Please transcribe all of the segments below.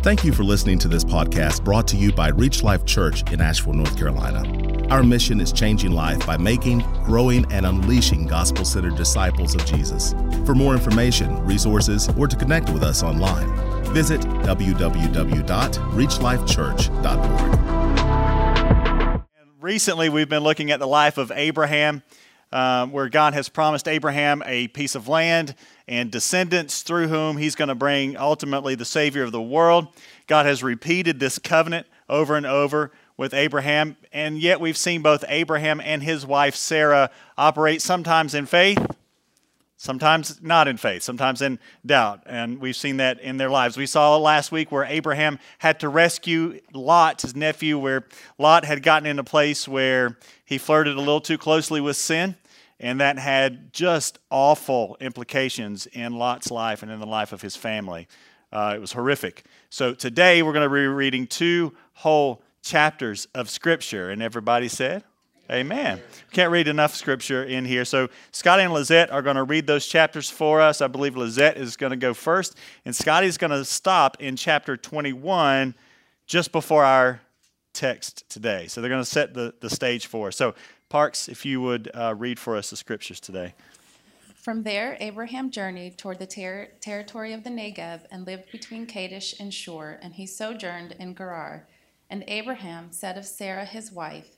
Thank you for listening to this podcast brought to you by Reach Life Church in Asheville, North Carolina. Our mission is changing life by making, growing, and unleashing gospel centered disciples of Jesus. For more information, resources, or to connect with us online, visit www.reachlifechurch.org. Recently, we've been looking at the life of Abraham, um, where God has promised Abraham a piece of land and descendants through whom he's going to bring ultimately the Savior of the world. God has repeated this covenant over and over with Abraham, and yet we've seen both Abraham and his wife Sarah operate sometimes in faith, sometimes not in faith, sometimes in doubt, and we've seen that in their lives. We saw last week where Abraham had to rescue Lot, his nephew, where Lot had gotten in a place where he flirted a little too closely with sin, and that had just awful implications in Lot's life and in the life of his family. Uh, it was horrific. So today we're going to be reading two whole chapters of Scripture. And everybody said, Amen. Can't read enough Scripture in here. So Scotty and Lizette are going to read those chapters for us. I believe Lizette is going to go first, and Scotty's going to stop in chapter 21 just before our text today. So they're going to set the, the stage for us. So, Parks, if you would uh, read for us the Scriptures today. From there, Abraham journeyed toward the ter- territory of the Negev and lived between Kadesh and Shur, and he sojourned in Gerar. And Abraham said of Sarah his wife,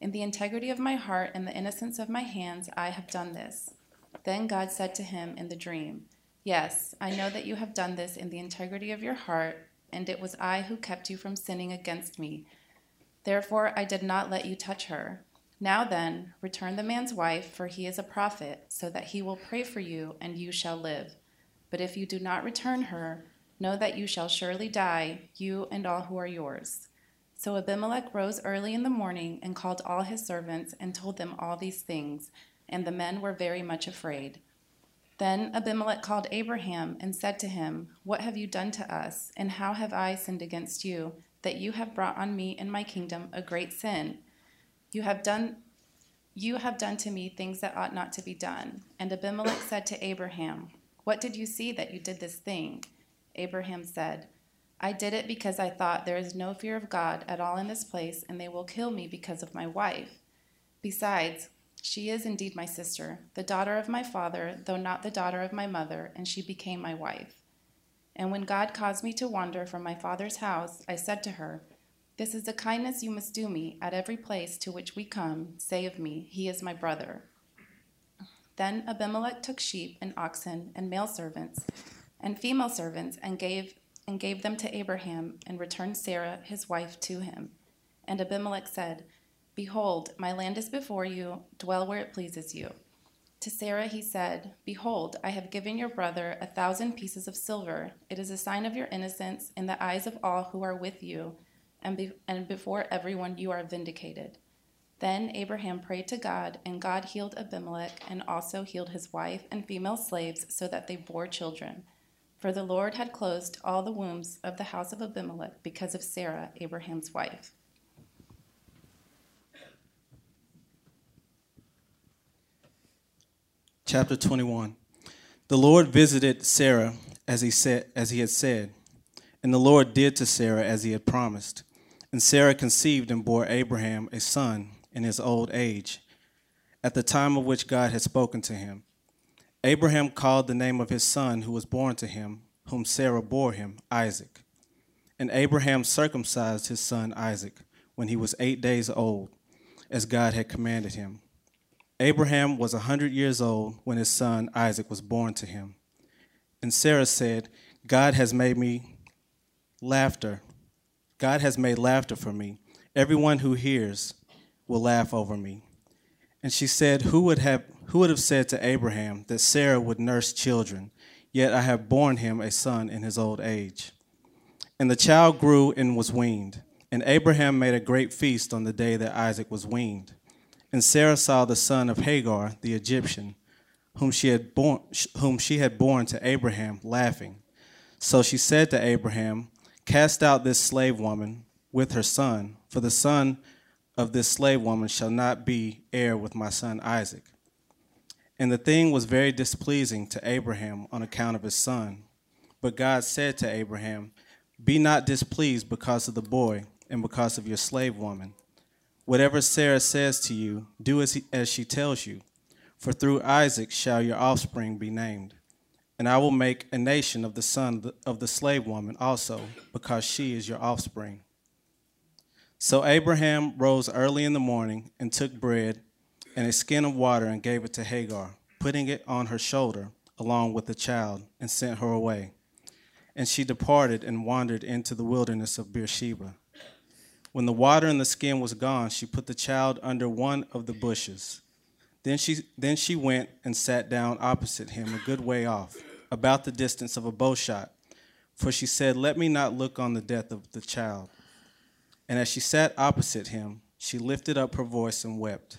In the integrity of my heart and the innocence of my hands, I have done this. Then God said to him in the dream, Yes, I know that you have done this in the integrity of your heart, and it was I who kept you from sinning against me. Therefore, I did not let you touch her. Now then, return the man's wife, for he is a prophet, so that he will pray for you, and you shall live. But if you do not return her, know that you shall surely die, you and all who are yours. So Abimelech rose early in the morning and called all his servants and told them all these things, and the men were very much afraid. Then Abimelech called Abraham and said to him, What have you done to us, and how have I sinned against you, that you have brought on me and my kingdom a great sin? You have done you have done to me things that ought not to be done. And Abimelech said to Abraham, What did you see that you did this thing? Abraham said, I did it because I thought there is no fear of God at all in this place, and they will kill me because of my wife. Besides, she is indeed my sister, the daughter of my father, though not the daughter of my mother, and she became my wife. And when God caused me to wander from my father's house, I said to her, This is the kindness you must do me at every place to which we come. Say of me, He is my brother. Then Abimelech took sheep and oxen and male servants and female servants and gave and gave them to Abraham, and returned Sarah his wife to him. And Abimelech said, Behold, my land is before you, dwell where it pleases you. To Sarah he said, Behold, I have given your brother a thousand pieces of silver. It is a sign of your innocence in the eyes of all who are with you, and, be- and before everyone you are vindicated. Then Abraham prayed to God, and God healed Abimelech, and also healed his wife and female slaves, so that they bore children. For the Lord had closed all the wombs of the house of Abimelech because of Sarah, Abraham's wife. Chapter 21. The Lord visited Sarah as he said as he had said, and the Lord did to Sarah as he had promised. And Sarah conceived and bore Abraham a son in his old age, at the time of which God had spoken to him. Abraham called the name of his son who was born to him, whom Sarah bore him, Isaac. And Abraham circumcised his son Isaac when he was eight days old, as God had commanded him. Abraham was a hundred years old when his son Isaac was born to him. And Sarah said, God has made me laughter. God has made laughter for me. Everyone who hears will laugh over me. And she said, Who would have who would have said to Abraham that Sarah would nurse children? Yet I have borne him a son in his old age. And the child grew and was weaned, And Abraham made a great feast on the day that Isaac was weaned. And Sarah saw the son of Hagar, the Egyptian, whom she had born, whom she had to Abraham, laughing. So she said to Abraham, Cast out this slave woman with her son, for the son of this slave woman shall not be heir with my son Isaac. And the thing was very displeasing to Abraham on account of his son. But God said to Abraham, Be not displeased because of the boy and because of your slave woman. Whatever Sarah says to you, do as, he, as she tells you, for through Isaac shall your offspring be named. And I will make a nation of the son of the slave woman also, because she is your offspring. So Abraham rose early in the morning and took bread and a skin of water and gave it to Hagar, putting it on her shoulder along with the child, and sent her away. And she departed and wandered into the wilderness of Beersheba. When the water in the skin was gone, she put the child under one of the bushes. Then she, then she went and sat down opposite him, a good way off, about the distance of a bow shot. For she said, Let me not look on the death of the child. And as she sat opposite him, she lifted up her voice and wept.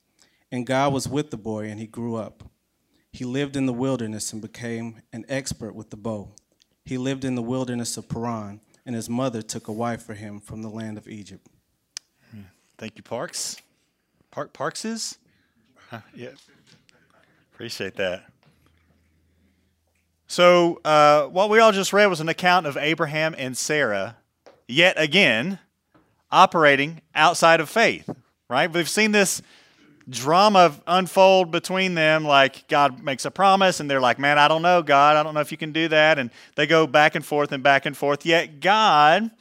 And God was with the boy, and he grew up. He lived in the wilderness and became an expert with the bow. He lived in the wilderness of Paran, and his mother took a wife for him from the land of Egypt. Thank you, Parks. Park Parks is? Huh, yeah. Appreciate that. So, uh, what we all just read was an account of Abraham and Sarah, yet again, operating outside of faith, right? We've seen this drama unfold between them. Like God makes a promise, and they're like, "Man, I don't know, God. I don't know if you can do that." And they go back and forth and back and forth. Yet God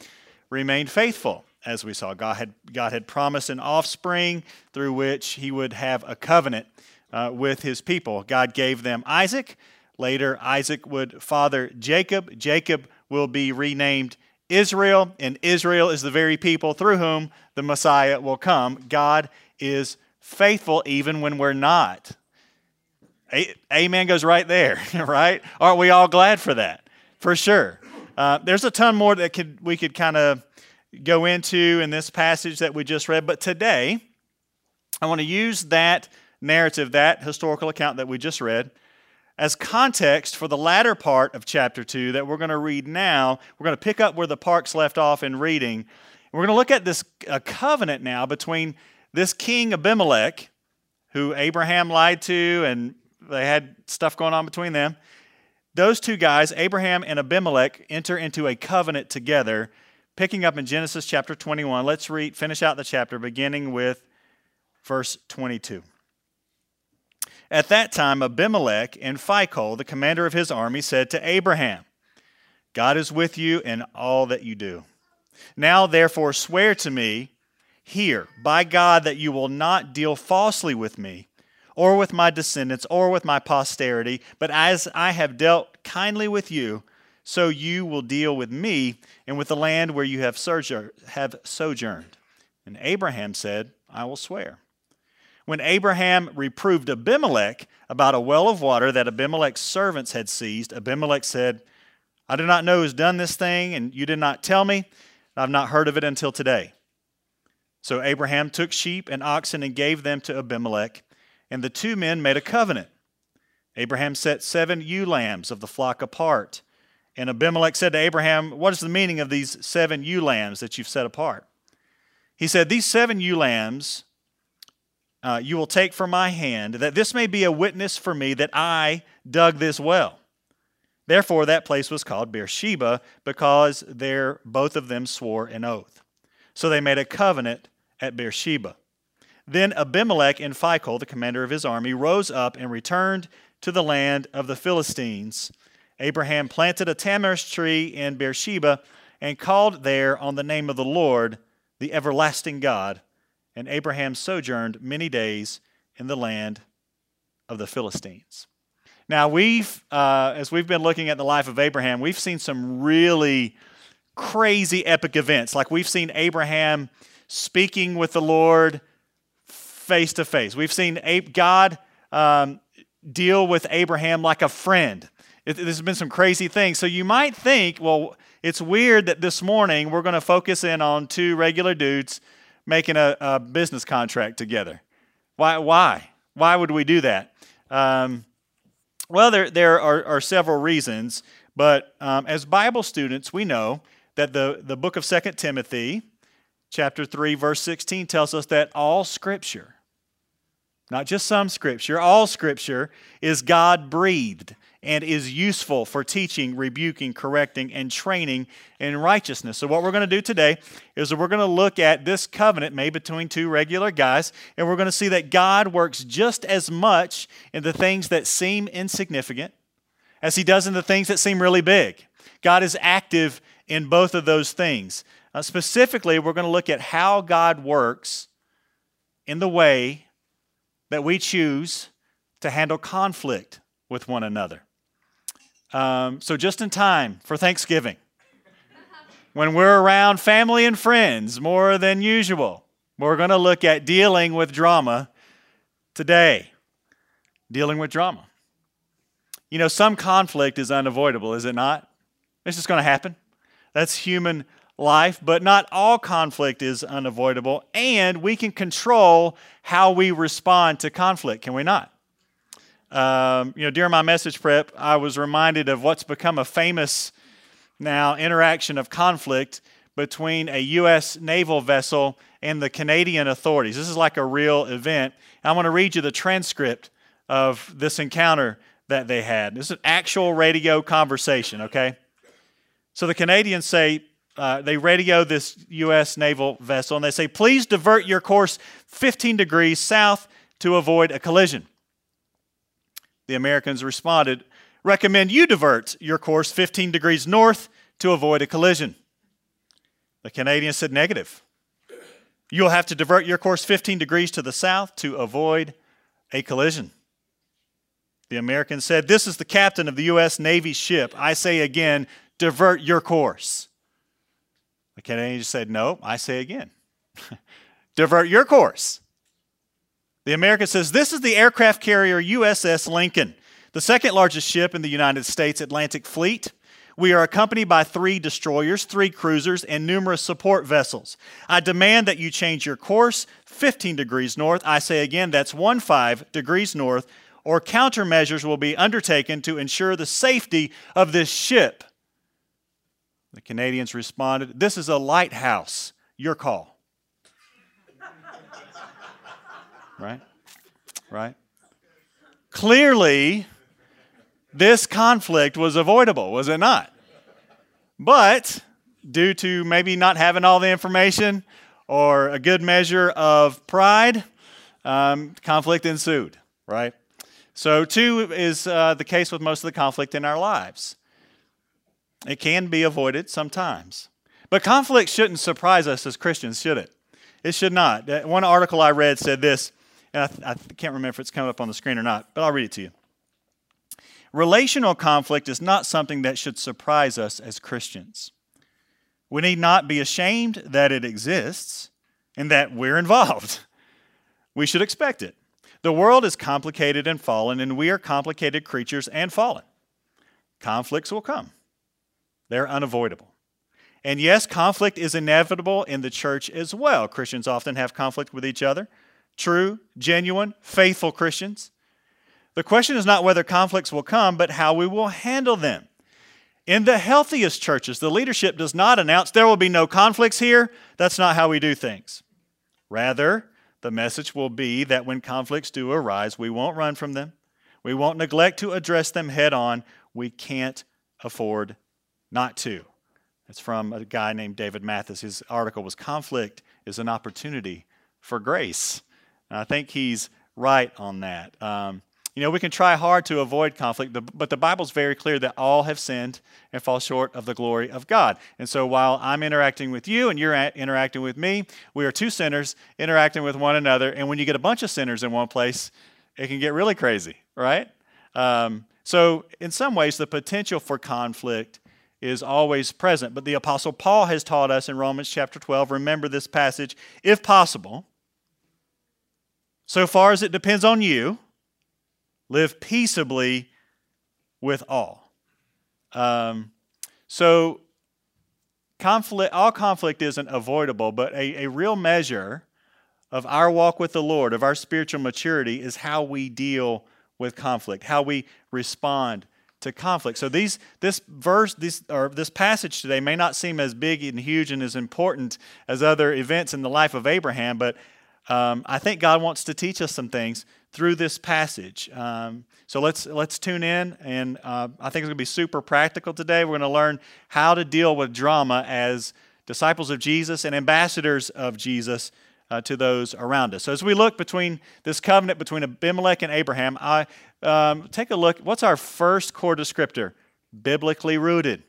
remained faithful, as we saw. God had God had promised an offspring through which He would have a covenant uh, with His people. God gave them Isaac. Later, Isaac would father Jacob. Jacob will be renamed Israel, and Israel is the very people through whom the Messiah will come. God is faithful even when we're not. Amen goes right there, right? Aren't we all glad for that? For sure. Uh, there's a ton more that could we could kind of go into in this passage that we just read, but today I want to use that narrative, that historical account that we just read, as context for the latter part of chapter 2 that we're going to read now. We're going to pick up where the Parks left off in reading. We're going to look at this covenant now between this king Abimelech, who Abraham lied to, and they had stuff going on between them. Those two guys, Abraham and Abimelech, enter into a covenant together, picking up in Genesis chapter 21. Let's read, finish out the chapter, beginning with verse 22. At that time, Abimelech and Phicol, the commander of his army, said to Abraham, God is with you in all that you do. Now, therefore, swear to me here, by God, that you will not deal falsely with me, or with my descendants, or with my posterity, but as I have dealt kindly with you, so you will deal with me and with the land where you have sojourned. And Abraham said, I will swear. When Abraham reproved Abimelech about a well of water that Abimelech's servants had seized, Abimelech said, I do not know who's done this thing, and you did not tell me. I've not heard of it until today. So Abraham took sheep and oxen and gave them to Abimelech, and the two men made a covenant. Abraham set seven ewe lambs of the flock apart. And Abimelech said to Abraham, What is the meaning of these seven ewe lambs that you've set apart? He said, These seven ewe lambs uh, you will take from my hand, that this may be a witness for me that I dug this well. Therefore, that place was called Beersheba, because there both of them swore an oath. So they made a covenant at Beersheba. Then Abimelech and Phicol, the commander of his army, rose up and returned to the land of the Philistines. Abraham planted a tamarisk tree in Beersheba and called there on the name of the Lord, the everlasting God, and Abraham sojourned many days in the land of the Philistines. Now, we've, uh, as we've been looking at the life of Abraham, we've seen some really crazy epic events. Like we've seen Abraham speaking with the Lord face to face. We've seen God um, deal with Abraham like a friend. There's been some crazy things. So you might think, well, it's weird that this morning we're going to focus in on two regular dudes making a, a business contract together. Why? Why? Why would we do that? Um, well, there, there are, are, several reasons, but um, as Bible students, we know that the, the book of Second Timothy, chapter 3, verse 16, tells us that all scripture, not just some scripture, all scripture is God breathed and is useful for teaching, rebuking, correcting, and training in righteousness. So, what we're going to do today is we're going to look at this covenant made between two regular guys, and we're going to see that God works just as much in the things that seem insignificant as he does in the things that seem really big. God is active in both of those things. Uh, specifically, we're going to look at how God works in the way that we choose to handle conflict with one another. Um, so, just in time for Thanksgiving, when we're around family and friends more than usual, we're going to look at dealing with drama today. Dealing with drama. You know, some conflict is unavoidable, is it not? It's just going to happen. That's human life, but not all conflict is unavoidable, and we can control how we respond to conflict, can we not? Um, you know, during my message prep, I was reminded of what's become a famous now interaction of conflict between a U.S. naval vessel and the Canadian authorities. This is like a real event. I want to read you the transcript of this encounter that they had. This is an actual radio conversation, okay? So the Canadians say, uh, they radio this U.S. naval vessel and they say, please divert your course 15 degrees south to avoid a collision. The Americans responded, Recommend you divert your course 15 degrees north to avoid a collision. The Canadians said, Negative. You'll have to divert your course 15 degrees to the south to avoid a collision. The Americans said, This is the captain of the U.S. Navy ship. I say again, divert your course. The Canadians said, No, I say again, divert your course. The American says this is the aircraft carrier USS Lincoln, the second largest ship in the United States Atlantic Fleet. We are accompanied by three destroyers, three cruisers, and numerous support vessels. I demand that you change your course 15 degrees north. I say again, that's 1 5 degrees north, or countermeasures will be undertaken to ensure the safety of this ship. The Canadians responded, This is a lighthouse. Your call. right? Right? Clearly, this conflict was avoidable, was it not? But due to maybe not having all the information or a good measure of pride, um, conflict ensued, right? So, two is uh, the case with most of the conflict in our lives. It can be avoided sometimes. But conflict shouldn't surprise us as Christians, should it? It should not. One article I read said this and I, th- I can't remember if it's coming up on the screen or not, but I'll read it to you. Relational conflict is not something that should surprise us as Christians. We need not be ashamed that it exists and that we're involved. We should expect it. The world is complicated and fallen, and we are complicated creatures and fallen. Conflicts will come, they're unavoidable. And yes, conflict is inevitable in the church as well. Christians often have conflict with each other true, genuine, faithful Christians. The question is not whether conflicts will come, but how we will handle them. In the healthiest churches, the leadership does not announce there will be no conflicts here. That's not how we do things. Rather, the message will be that when conflicts do arise, we won't run from them. We won't neglect to address them head on. We can't afford not to. It's from a guy named David Mathis. His article was Conflict is an Opportunity for Grace. And I think he's right on that. Um, you know, we can try hard to avoid conflict, but the Bible's very clear that all have sinned and fall short of the glory of God. And so while I'm interacting with you and you're interacting with me, we are two sinners interacting with one another. And when you get a bunch of sinners in one place, it can get really crazy, right? Um, so, in some ways, the potential for conflict is always present. But the Apostle Paul has taught us in Romans chapter 12 remember this passage, if possible, so far as it depends on you live peaceably with all. Um, so, conflict, all conflict isn't avoidable, but a, a real measure of our walk with the Lord, of our spiritual maturity, is how we deal with conflict, how we respond to conflict. So these this verse this or this passage today may not seem as big and huge and as important as other events in the life of Abraham, but um, I think God wants to teach us some things through this passage. Um, so let's let's tune in, and uh, I think it's going to be super practical today. We're going to learn how to deal with drama as disciples of Jesus and ambassadors of Jesus uh, to those around us. So as we look between this covenant between Abimelech and Abraham, I um, take a look. What's our first core descriptor? Biblically rooted.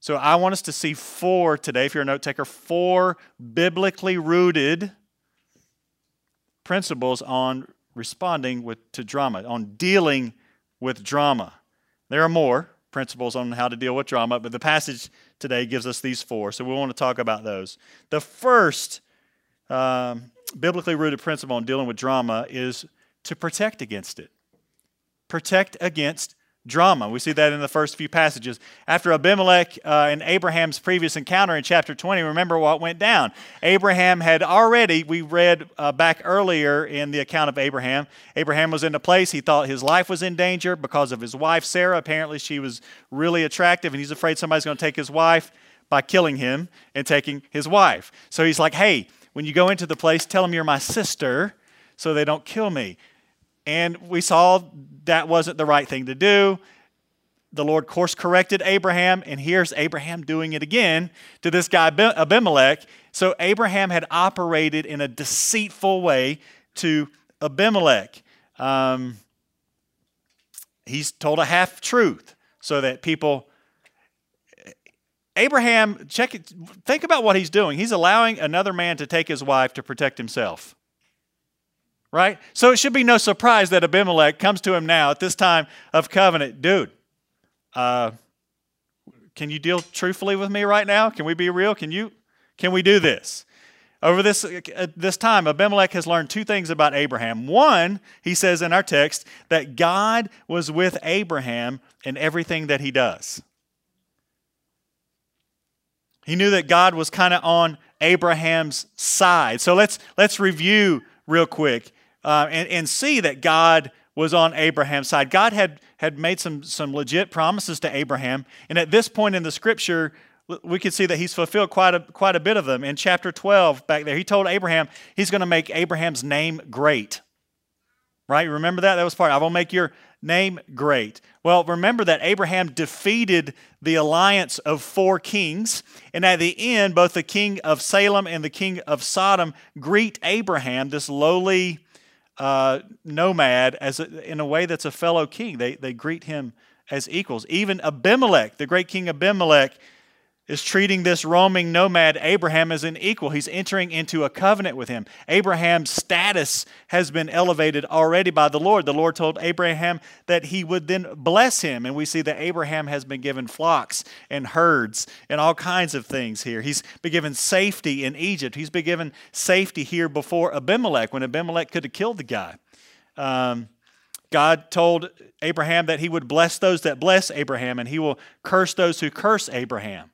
So I want us to see four today. If you're a note taker, four biblically rooted principles on responding with, to drama, on dealing with drama. There are more principles on how to deal with drama, but the passage today gives us these four, so we want to talk about those. The first um, biblically rooted principle in dealing with drama is to protect against it. Protect against drama. We see that in the first few passages. After Abimelech uh, and Abraham's previous encounter in chapter 20, remember what went down. Abraham had already, we read uh, back earlier in the account of Abraham, Abraham was in a place he thought his life was in danger because of his wife Sarah. Apparently, she was really attractive, and he's afraid somebody's going to take his wife by killing him and taking his wife. So he's like, hey, when you go into the place, tell them you're my sister so they don't kill me. And we saw that wasn't the right thing to do. The Lord course corrected Abraham, and here's Abraham doing it again to this guy Abimelech. So Abraham had operated in a deceitful way to Abimelech. Um, he's told a half truth so that people. Abraham, check it, think about what he's doing. He's allowing another man to take his wife to protect himself right? So it should be no surprise that Abimelech comes to him now at this time of covenant. Dude, uh, can you deal truthfully with me right now? Can we be real? Can you? Can we do this? Over this, uh, this time, Abimelech has learned two things about Abraham. One, he says in our text, that God was with Abraham in everything that he does. He knew that God was kind of on Abraham's side. So let's, let's review real quick uh, and, and see that God was on Abraham's side. God had, had made some, some legit promises to Abraham. And at this point in the scripture, we can see that he's fulfilled quite a, quite a bit of them. In chapter 12, back there, he told Abraham he's going to make Abraham's name great. Right? Remember that? That was part. I will make your name great. Well, remember that Abraham defeated the alliance of four kings. And at the end, both the king of Salem and the king of Sodom greet Abraham, this lowly uh, nomad as a, in a way that's a fellow king. They, they greet him as equals. Even Abimelech, the great king Abimelech, is treating this roaming nomad Abraham as an equal. He's entering into a covenant with him. Abraham's status has been elevated already by the Lord. The Lord told Abraham that he would then bless him. And we see that Abraham has been given flocks and herds and all kinds of things here. He's been given safety in Egypt. He's been given safety here before Abimelech when Abimelech could have killed the guy. Um, God told Abraham that he would bless those that bless Abraham and he will curse those who curse Abraham.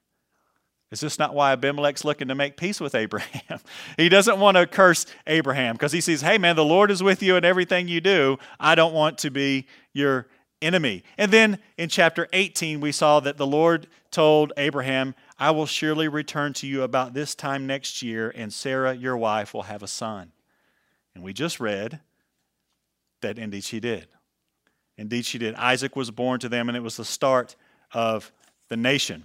Is this not why Abimelech's looking to make peace with Abraham? he doesn't want to curse Abraham because he sees, hey, man, the Lord is with you in everything you do. I don't want to be your enemy. And then in chapter 18, we saw that the Lord told Abraham, I will surely return to you about this time next year, and Sarah, your wife, will have a son. And we just read that indeed she did. Indeed she did. Isaac was born to them, and it was the start of the nation.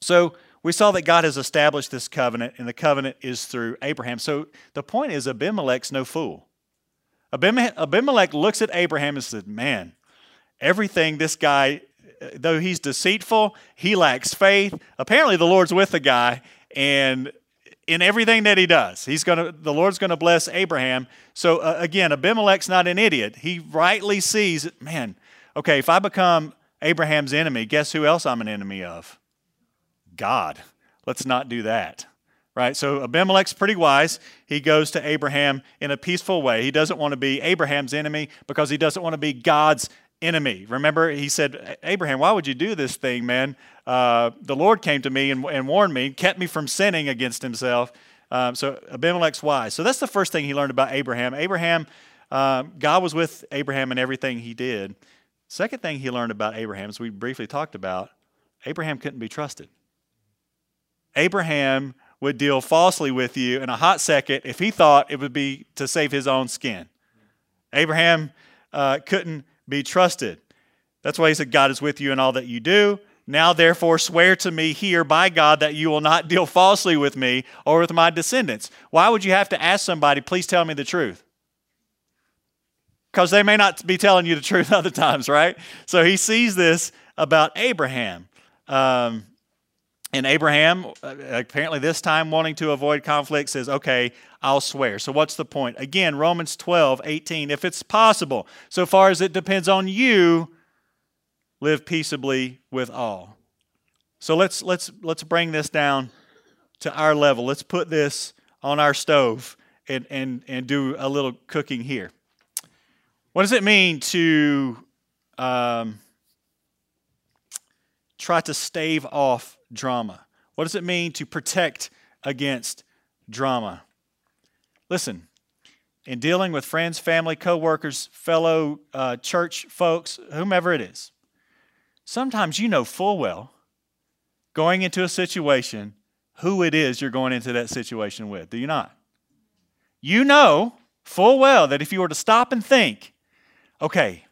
So, we saw that God has established this covenant, and the covenant is through Abraham. So the point is, Abimelech's no fool. Abimelech looks at Abraham and says, Man, everything this guy, though he's deceitful, he lacks faith. Apparently, the Lord's with the guy, and in everything that he does, he's gonna. The Lord's gonna bless Abraham. So uh, again, Abimelech's not an idiot. He rightly sees, man. Okay, if I become Abraham's enemy, guess who else I'm an enemy of? God. Let's not do that right? So Abimelech's pretty wise. He goes to Abraham in a peaceful way. He doesn't want to be Abraham's enemy because he doesn't want to be God's enemy. Remember, he said, Abraham, why would you do this thing, man? Uh, the Lord came to me and, and, warned me, kept me from sinning against himself. Um, so Abimelech's wise. So that's the first thing he learned about Abraham. Abraham, uh, God was with Abraham in everything he did. Second thing he learned about Abraham, as we briefly talked about, Abraham couldn't be trusted. Abraham would deal falsely with you in a hot second if he thought it would be to save his own skin. Abraham uh, couldn't be trusted. That's why he said, God is with you in all that you do. Now, therefore, swear to me here by God that you will not deal falsely with me or with my descendants. Why would you have to ask somebody, please tell me the truth? Because they may not be telling you the truth other times, right? So he sees this about Abraham. Um, and Abraham, uh, apparently this time wanting to avoid conflict, says, Okay, I'll swear. So what's the point? Again, Romans 12, 18. If it's possible, so far as it depends on you, live peaceably with all. So let's let's let's bring this down to our level. Let's put this on our stove and and and do a little cooking here. What does it mean to um, try to stave off drama? What does it mean to protect against drama? Listen, in dealing with friends, family, coworkers, fellow uh, church folks, whomever it is, sometimes you know full well going into a situation who it is you're going into that situation with. Do you not? You know full well that if you were to stop and think, okay,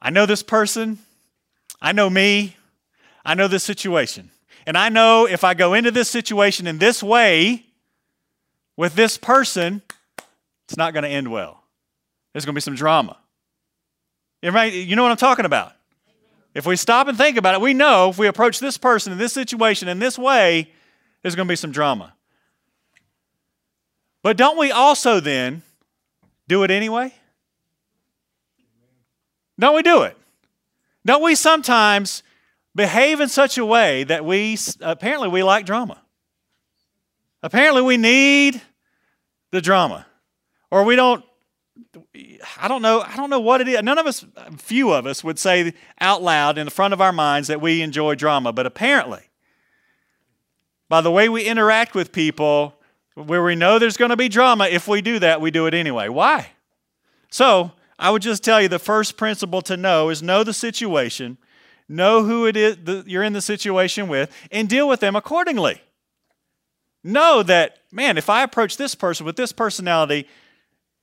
I know this person, I know me, I know this situation. And I know if I go into this situation in this way with this person, it's not going to end well. There's going to be some drama. You know what I'm talking about? If we stop and think about it, we know if we approach this person in this situation in this way, there's going to be some drama. But don't we also then do it anyway? Don't we do it? Don't we sometimes behave in such a way that we apparently we like drama. Apparently we need the drama. Or we don't I don't know I don't know what it is. None of us few of us would say out loud in the front of our minds that we enjoy drama, but apparently by the way we interact with people where we know there's going to be drama, if we do that, we do it anyway. Why? So, I would just tell you the first principle to know is know the situation know who it is that you're in the situation with, and deal with them accordingly. Know that, man, if I approach this person with this personality,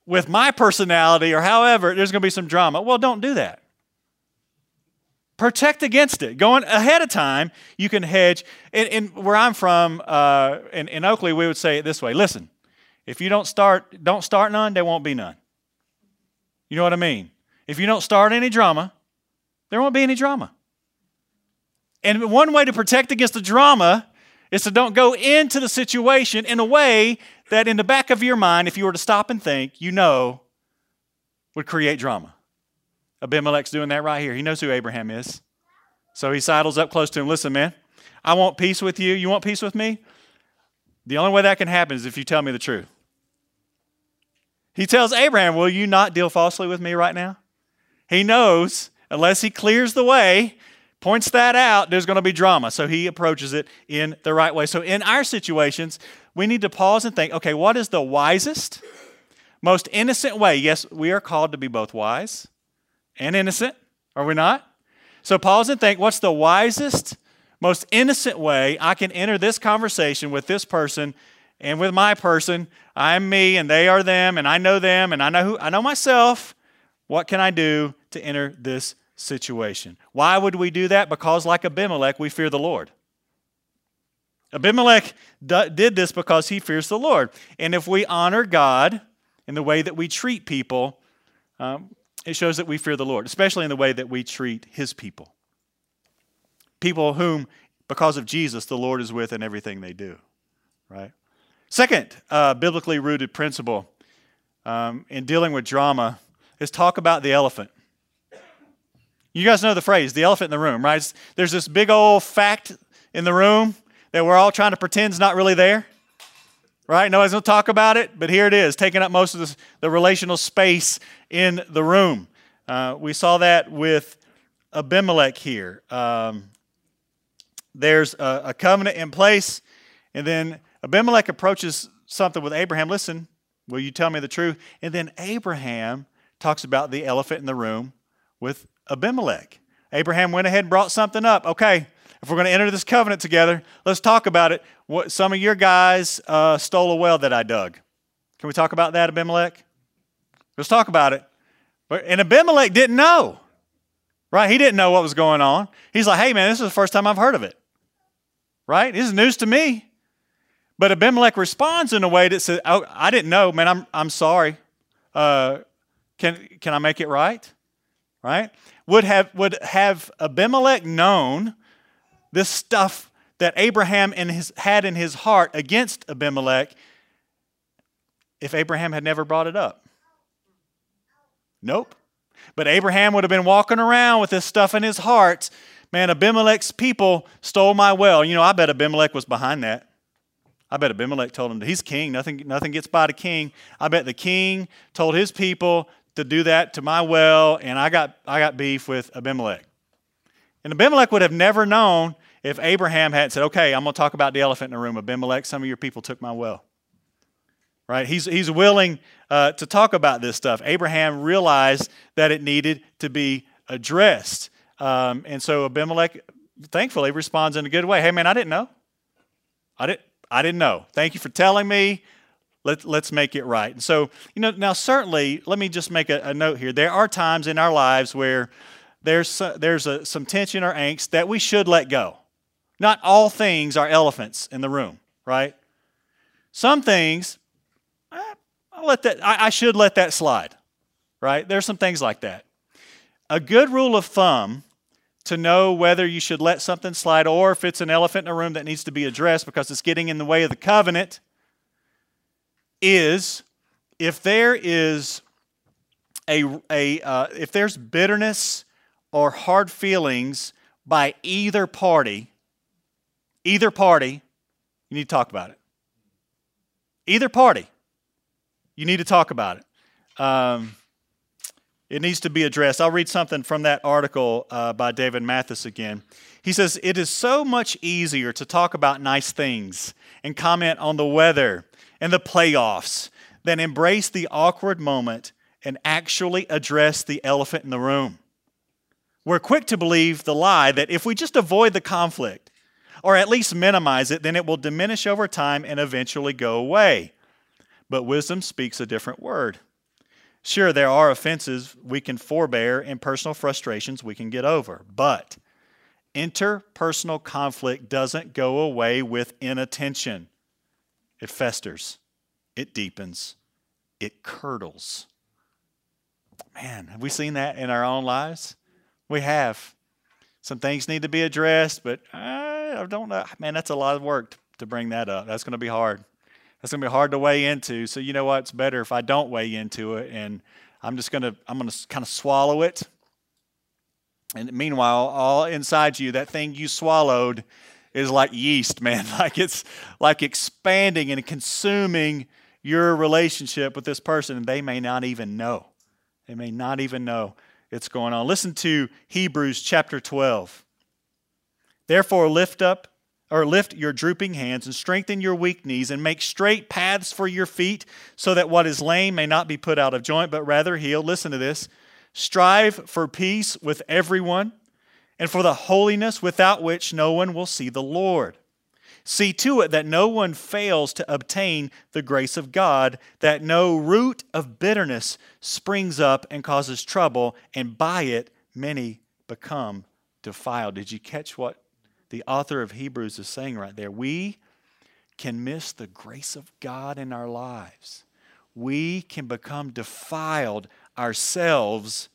with my personality, or however, there's going to be some drama. Well, don't do that. Protect against it. Going ahead of time, you can hedge. And, and where I'm from, uh, in, in Oakley, we would say it this way listen, if you don't start, don't start none, there won't be none. You know what I mean? If you don't start any drama, there won't be any drama. And one way to protect against the drama is to don't go into the situation in a way that, in the back of your mind, if you were to stop and think, you know would create drama. Abimelech's doing that right here. He knows who Abraham is. So he sidles up close to him. Listen, man, I want peace with you. You want peace with me? The only way that can happen is if you tell me the truth. He tells Abraham, Will you not deal falsely with me right now? He knows, unless he clears the way, points that out, there's going to be drama. So he approaches it in the right way. So in our situations, we need to pause and think okay, what is the wisest, most innocent way? Yes, we are called to be both wise and innocent, are we not? So pause and think what's the wisest, most innocent way I can enter this conversation with this person and with my person? I'm me and they are them and I know them and I know who I know myself. What can I do to enter this situation. Why would we do that? Because, like Abimelech, we fear the Lord. Abimelech did this because he fears the Lord. And if we honor God in the way that we treat people, Um, it shows that we fear the Lord, especially in the way that we treat His people. People whom, because of Jesus, the Lord is with in everything they do, right? Second, uh, biblically rooted principle um, in dealing with drama is talk about the elephant. You guys know the phrase, the elephant in the room, right? There's this big old fact in the room that we're all trying to pretend is not really there, right? Nobody's going to talk about it, but here it is, taking up most of the, the relational space in the room. Uh, we saw that with Abimelech here. Um, there's a, a covenant in place, and then Abimelech approaches something with Abraham. Listen, will you tell me the truth? And then Abraham talks about the elephant in the room with Abimelech. Abraham went ahead and brought something up. Okay, if we're going to enter this covenant together, let's talk about it. What, some of your guys uh, stole a well that I dug. Can we talk about that, Abimelech? Let's talk about it. But, and Abimelech didn't know, right? He didn't know what was going on. He's like, hey, man, this is the first time I've heard of it, right? This is news to me. But Abimelech responds in a way that says, oh, I didn't know, man, I'm, I'm sorry. Uh, can, can I make it right? Right? Would have, would have Abimelech known this stuff that Abraham in his, had in his heart against Abimelech if Abraham had never brought it up? Nope. But Abraham would have been walking around with this stuff in his heart. Man, Abimelech's people stole my well. You know, I bet Abimelech was behind that. I bet Abimelech told him he's king. Nothing, nothing gets by the king. I bet the king told his people to do that to my well, and I got, I got beef with Abimelech. And Abimelech would have never known if Abraham had said, okay, I'm going to talk about the elephant in the room. Abimelech, some of your people took my well. Right? He's, he's willing uh, to talk about this stuff. Abraham realized that it needed to be addressed. Um, and so Abimelech, thankfully, responds in a good way. Hey, man, I didn't know. I didn't, I didn't know. Thank you for telling me. Let, let's make it right. And so, you know, now certainly, let me just make a, a note here. There are times in our lives where there's, uh, there's a, some tension or angst that we should let go. Not all things are elephants in the room, right? Some things, I'll let that, I, I should let that slide, right? There's some things like that. A good rule of thumb to know whether you should let something slide or if it's an elephant in a room that needs to be addressed because it's getting in the way of the covenant is if there is a, a uh, if there's bitterness or hard feelings by either party either party you need to talk about it either party you need to talk about it um, it needs to be addressed. I'll read something from that article uh, by David Mathis again. He says, It is so much easier to talk about nice things and comment on the weather and the playoffs than embrace the awkward moment and actually address the elephant in the room. We're quick to believe the lie that if we just avoid the conflict, or at least minimize it, then it will diminish over time and eventually go away. But wisdom speaks a different word. Sure, there are offenses we can forbear and personal frustrations we can get over, but interpersonal conflict doesn't go away with inattention. It festers, it deepens, it curdles. Man, have we seen that in our own lives? We have. Some things need to be addressed, but uh, I don't know. Man, that's a lot of work to bring that up. That's going to be hard that's going to be hard to weigh into. So you know what? It's better if I don't weigh into it, and I'm just going to I'm going to kind of swallow it. And meanwhile, all inside you, that thing you swallowed is like yeast, man. Like it's like expanding and consuming your relationship with this person, and they may not even know. They may not even know it's going on. Listen to Hebrews chapter 12. Therefore, lift up or lift your drooping hands and strengthen your weak knees and make straight paths for your feet so that what is lame may not be put out of joint but rather heal listen to this strive for peace with everyone and for the holiness without which no one will see the lord see to it that no one fails to obtain the grace of god that no root of bitterness springs up and causes trouble and by it many become defiled did you catch what the author of Hebrews is saying right there. We can miss the grace of God in our lives. We can become defiled ourselves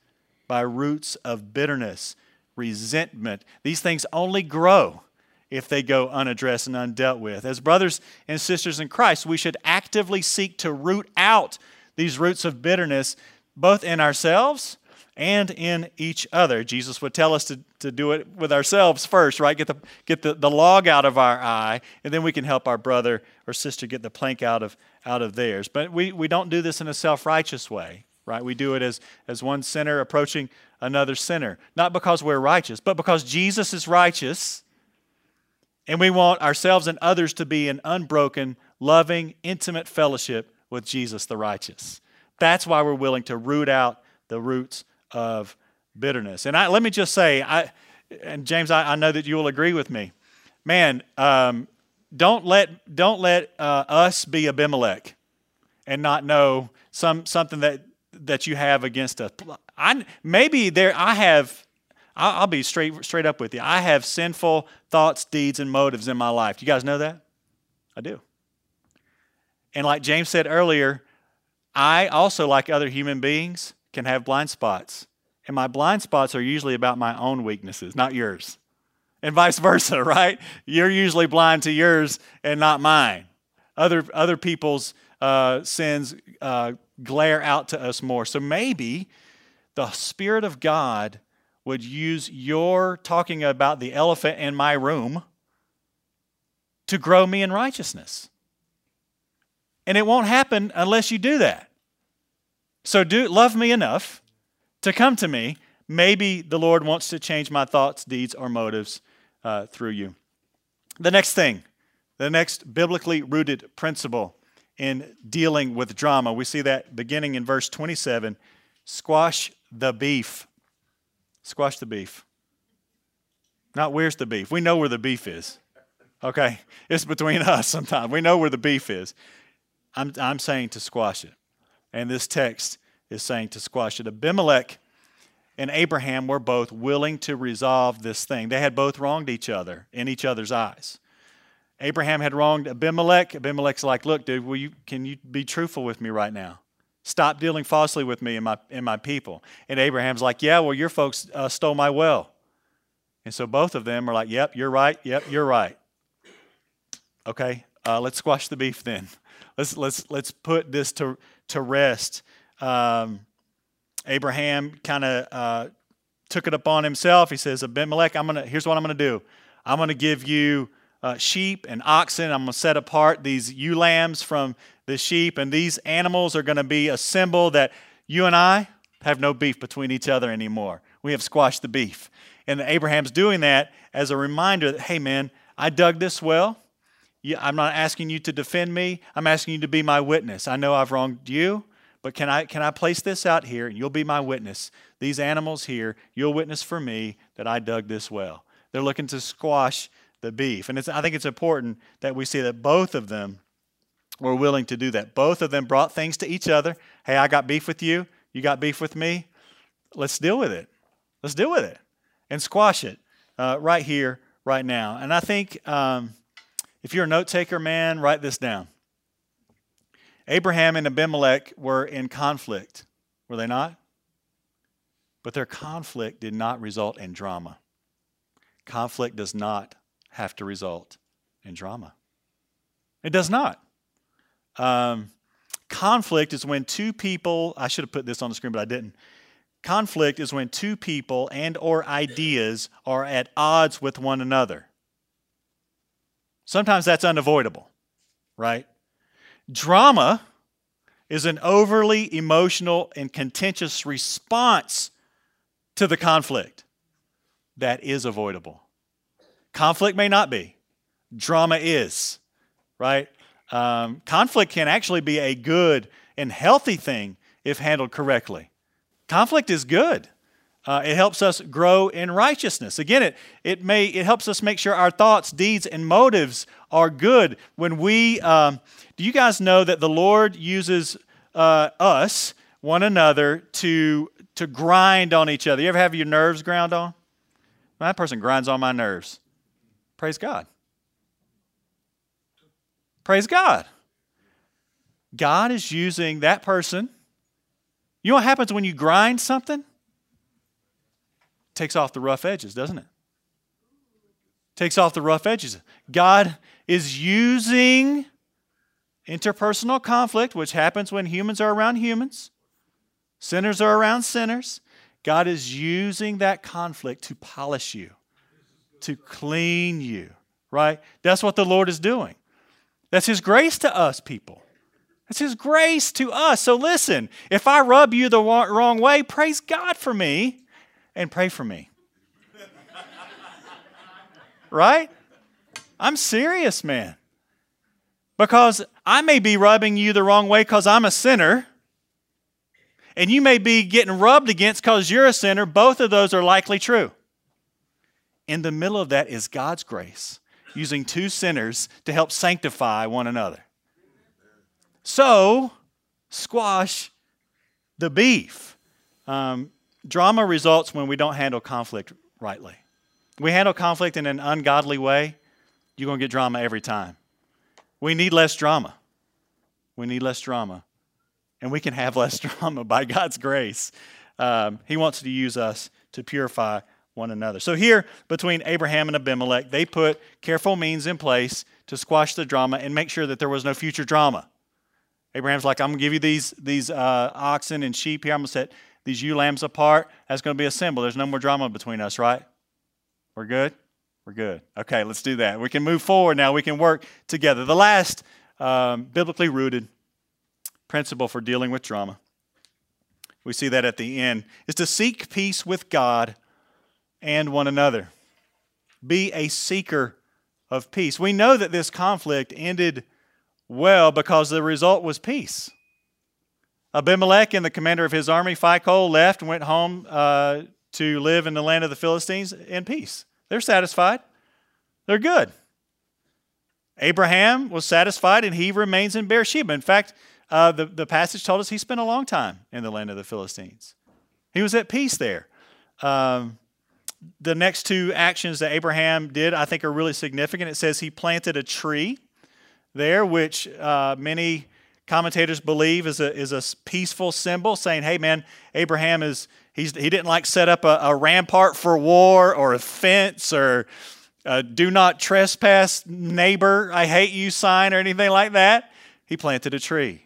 by roots of bitterness, resentment. These things only grow if they go unaddressed and undealt with. As brothers and sisters in Christ, we should actively seek to root out these roots of bitterness both in ourselves and in each other. Jesus would tell us to, to do it with ourselves first, right? Get the get the, the log out of our eye, and then we can help our brother or sister get the plank out of out of theirs. But we, we don't do this in a self-righteous way, right? We do it as, as one sinner approaching another sinner. Not because we're righteous, but because Jesus is righteous. And we want ourselves and others to be in unbroken, loving, intimate fellowship with Jesus the righteous. That's why we're willing to root out the roots of bitterness. And I, let me just say, I, and James, I, I know that you will agree with me. Man, um, don't let don't let uh, us be Abimelech and not know some something that that you have against us. I maybe there I have. I'll, I'll be straight straight up with you. I have sinful thoughts, deeds, and motives in my life. Do you guys know that? I do. And like James said earlier, I also, like other human beings, can have blind spots. And my blind spots are usually about my own weaknesses, not yours. And vice versa, right? You're usually blind to yours and not mine. Other, other people's uh, sins uh, glare out to us more. So maybe the Spirit of God would use your talking about the elephant in my room to grow me in righteousness. And it won't happen unless you do that. So do love me enough to come to me. Maybe the Lord wants to change my thoughts, deeds, or motives uh, through you. The next thing, the next biblically rooted principle in dealing with drama, we see that beginning in verse 27 squash the beef. Squash the beef. Not where's the beef. We know where the beef is. Okay? It's between us sometimes. We know where the beef is. I'm, I'm saying to squash it. And this text is saying to squash it. Abimelech and Abraham were both willing to resolve this thing. They had both wronged each other in each other's eyes. Abraham had wronged Abimelech. Abimelech's like, look, dude, will you, can you be truthful with me right now? Stop dealing falsely with me and my, and my people. And Abraham's like, yeah, well, your folks uh, stole my well. And so both of them are like, yep, you're right. Yep, you're right. Okay, uh, let's squash the beef then. Let's, let's, let's put this to, to rest. Um, Abraham kind of uh, took it upon himself. He says, Abimelech, I'm gonna, here's what I'm going to do. I'm going to give you uh, sheep and oxen. I'm going to set apart these ewe lambs from the sheep, and these animals are going to be a symbol that you and I have no beef between each other anymore. We have squashed the beef. And Abraham's doing that as a reminder that, hey, man, I dug this well. I'm not asking you to defend me. I'm asking you to be my witness. I know I've wronged you, but can I, can I place this out here and you'll be my witness? These animals here, you'll witness for me that I dug this well. They're looking to squash the beef. And I think it's important that we see that both of them were willing to do that. Both of them brought things to each other. Hey, I got beef with you. You got beef with me. Let's deal with it. Let's deal with it and squash it uh, right here, right now. And I think. Um, if you're a note taker, man, write this down. Abraham and Abimelech were in conflict, were they not? But their conflict did not result in drama. Conflict does not have to result in drama. It does not. Um, conflict is when two people, I should have put this on the screen, but I didn't. Conflict is when two people and or ideas are at odds with one another. Sometimes that's unavoidable, right? Drama is an overly emotional and contentious response to the conflict that is avoidable. Conflict may not be, drama is, right? Um, conflict can actually be a good and healthy thing if handled correctly. Conflict is good. Uh, it helps us grow in righteousness. Again, it, it, may, it helps us make sure our thoughts, deeds, and motives are good. When we, um, do you guys know that the Lord uses uh, us, one another, to, to grind on each other? You ever have your nerves ground on? That person grinds on my nerves. Praise God. Praise God. God is using that person You know what happens when you grind something? It takes off the rough edges, doesn't it? Takes off the rough edges. God is using interpersonal conflict, which happens when humans are around humans, sinners are around sinners. God is using that conflict to polish you, to clean you, right? That's what the Lord is doing. That's His grace to us, people. That's His grace to us. So listen, if I rub you the wrong way, praise God for me and pray for me. right? I'm serious, man. Because I may be rubbing you the wrong way because I'm a sinner, and you may be getting rubbed against because you're a sinner. Both of those are likely true. In the middle of that is God's grace, using two sinners to help sanctify one another. So, squash the beef. Um, drama results when we don't handle conflict rightly. We handle conflict in an ungodly way, you're going to get drama every time. We need less drama. We need less drama. And we can have less drama by God's grace. Um, he wants to use us to purify one another. So, here between Abraham and Abimelech, they put careful means in place to squash the drama and make sure that there was no future drama. Abraham's like, I'm going to give you these, these uh, oxen and sheep here. I'm going to set these ewe lambs apart. That's going to be a symbol. There's no more drama between us, right? We're good? We're good. Okay, let's do that. We can move forward now. We can work together. The last um, biblically rooted principle for dealing with drama, we see that at the end, is to seek peace with God and one another. Be a seeker of peace. We know that this conflict ended well because the result was peace. Abimelech and the commander of his army, Phicol, left and went home uh, to live in the land of the Philistines in peace. They're satisfied, they're good. Abraham was satisfied and he remains in Beersheba. In fact, uh, the, the passage told us he spent a long time in the land of the Philistines. He was at peace there. Um, the next two actions that Abraham did, I think, are really significant. It says he planted a tree there, which uh, many commentators believe is a, is a peaceful symbol, saying, hey, man, Abraham is, he's, he didn't like set up a, a rampart for war or a fence or a do not trespass neighbor, I hate you sign or anything like that. He planted a tree. He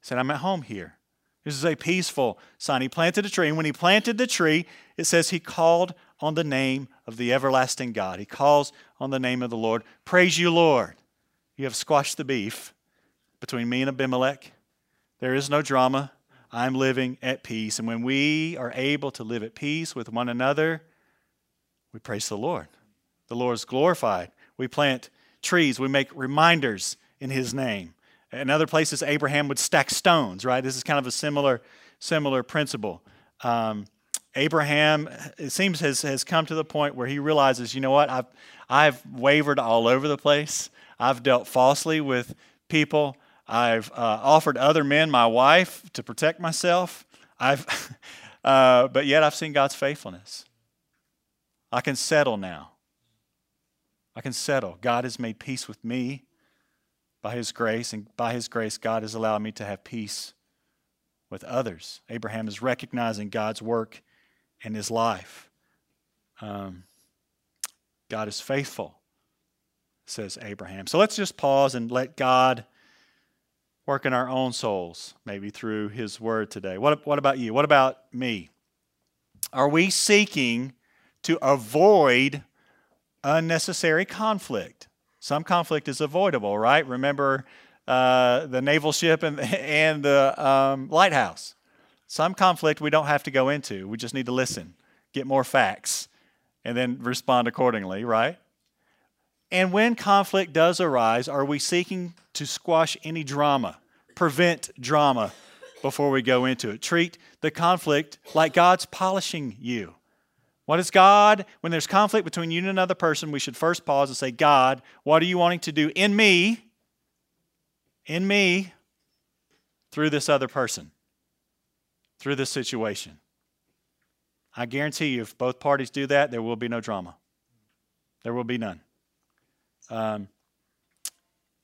said, I'm at home here. This is a peaceful sign. He planted a tree. And when he planted the tree, it says he called on the name of the everlasting God. He calls on the name of the Lord. Praise you, Lord. You have squashed the beef between me and Abimelech. There is no drama. I'm living at peace. And when we are able to live at peace with one another, we praise the Lord. The Lord is glorified. We plant trees, we make reminders in His name. In other places, Abraham would stack stones, right? This is kind of a similar, similar principle. Um, Abraham, it seems, has, has come to the point where he realizes, you know what, I've, I've wavered all over the place. I've dealt falsely with people. I've uh, offered other men my wife to protect myself. I've, uh, but yet I've seen God's faithfulness. I can settle now. I can settle. God has made peace with me by His grace, and by His grace, God has allowed me to have peace with others. Abraham is recognizing God's work in his life. Um, God is faithful, says Abraham. So let's just pause and let God work in our own souls, maybe through His Word today. What, what about you? What about me? Are we seeking to avoid unnecessary conflict? Some conflict is avoidable, right? Remember uh, the naval ship and, and the um, lighthouse. Some conflict we don't have to go into. We just need to listen, get more facts, and then respond accordingly, right? And when conflict does arise, are we seeking to squash any drama, prevent drama before we go into it? Treat the conflict like God's polishing you. What is God? When there's conflict between you and another person, we should first pause and say, God, what are you wanting to do in me, in me, through this other person, through this situation? I guarantee you, if both parties do that, there will be no drama. There will be none. Um,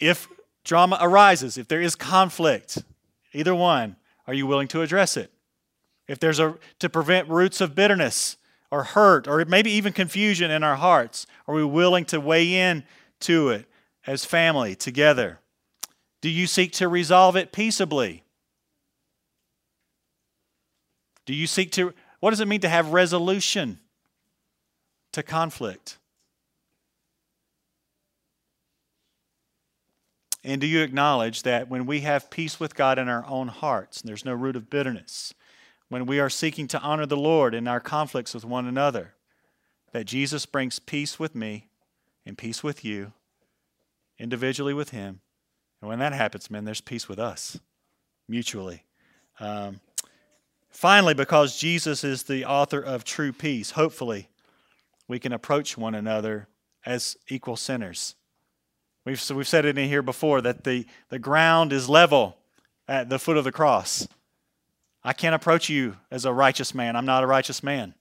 if drama arises, if there is conflict, either one, are you willing to address it? if there's a to prevent roots of bitterness or hurt or maybe even confusion in our hearts, are we willing to weigh in to it as family together? Do you seek to resolve it peaceably? Do you seek to what does it mean to have resolution to conflict? And do you acknowledge that when we have peace with God in our own hearts, and there's no root of bitterness, when we are seeking to honor the Lord in our conflicts with one another, that Jesus brings peace with me and peace with you, individually with Him. And when that happens, man, there's peace with us mutually. Um, finally, because Jesus is the author of true peace, hopefully we can approach one another as equal sinners. We've, so we've said it in here before that the, the ground is level at the foot of the cross. I can't approach you as a righteous man. I'm not a righteous man.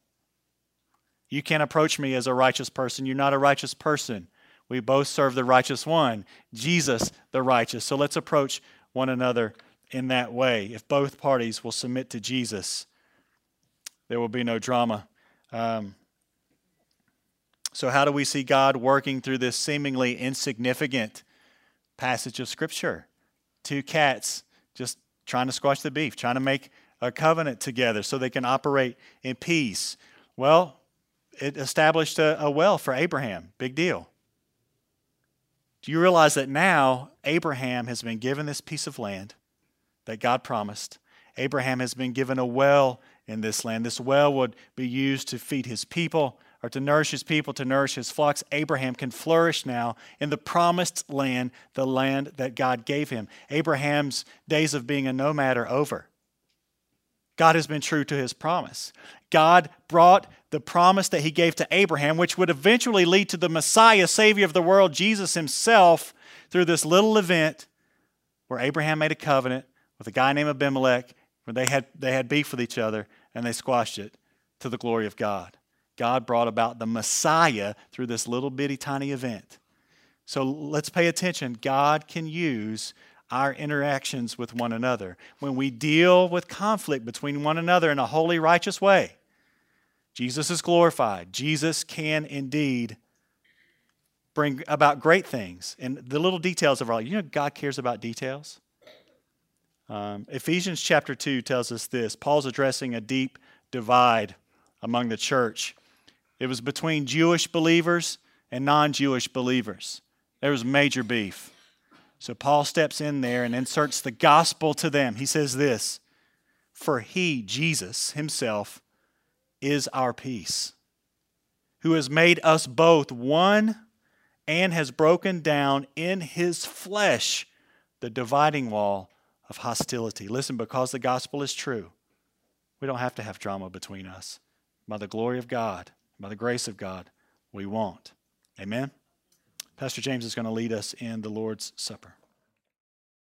You can't approach me as a righteous person. You're not a righteous person. We both serve the righteous one, Jesus the righteous. So let's approach one another in that way. If both parties will submit to Jesus, there will be no drama. Um, so, how do we see God working through this seemingly insignificant passage of Scripture? Two cats just trying to squash the beef, trying to make a covenant together so they can operate in peace. Well, it established a, a well for Abraham. Big deal. Do you realize that now Abraham has been given this piece of land that God promised? Abraham has been given a well in this land. This well would be used to feed his people or to nourish his people, to nourish his flocks, Abraham can flourish now in the promised land, the land that God gave him. Abraham's days of being a nomad are over. God has been true to his promise. God brought the promise that he gave to Abraham, which would eventually lead to the Messiah, Savior of the world, Jesus himself, through this little event where Abraham made a covenant with a guy named Abimelech, where they had, they had beef with each other and they squashed it to the glory of God. God brought about the Messiah through this little bitty tiny event. So let's pay attention. God can use our interactions with one another. When we deal with conflict between one another in a holy, righteous way, Jesus is glorified. Jesus can indeed bring about great things. And the little details of our life. You know, God cares about details. Um, Ephesians chapter 2 tells us this. Paul's addressing a deep divide among the church. It was between Jewish believers and non Jewish believers. There was major beef. So Paul steps in there and inserts the gospel to them. He says this For he, Jesus himself, is our peace, who has made us both one and has broken down in his flesh the dividing wall of hostility. Listen, because the gospel is true, we don't have to have drama between us. By the glory of God, by the grace of God, we won't. Amen? Pastor James is going to lead us in the Lord's Supper.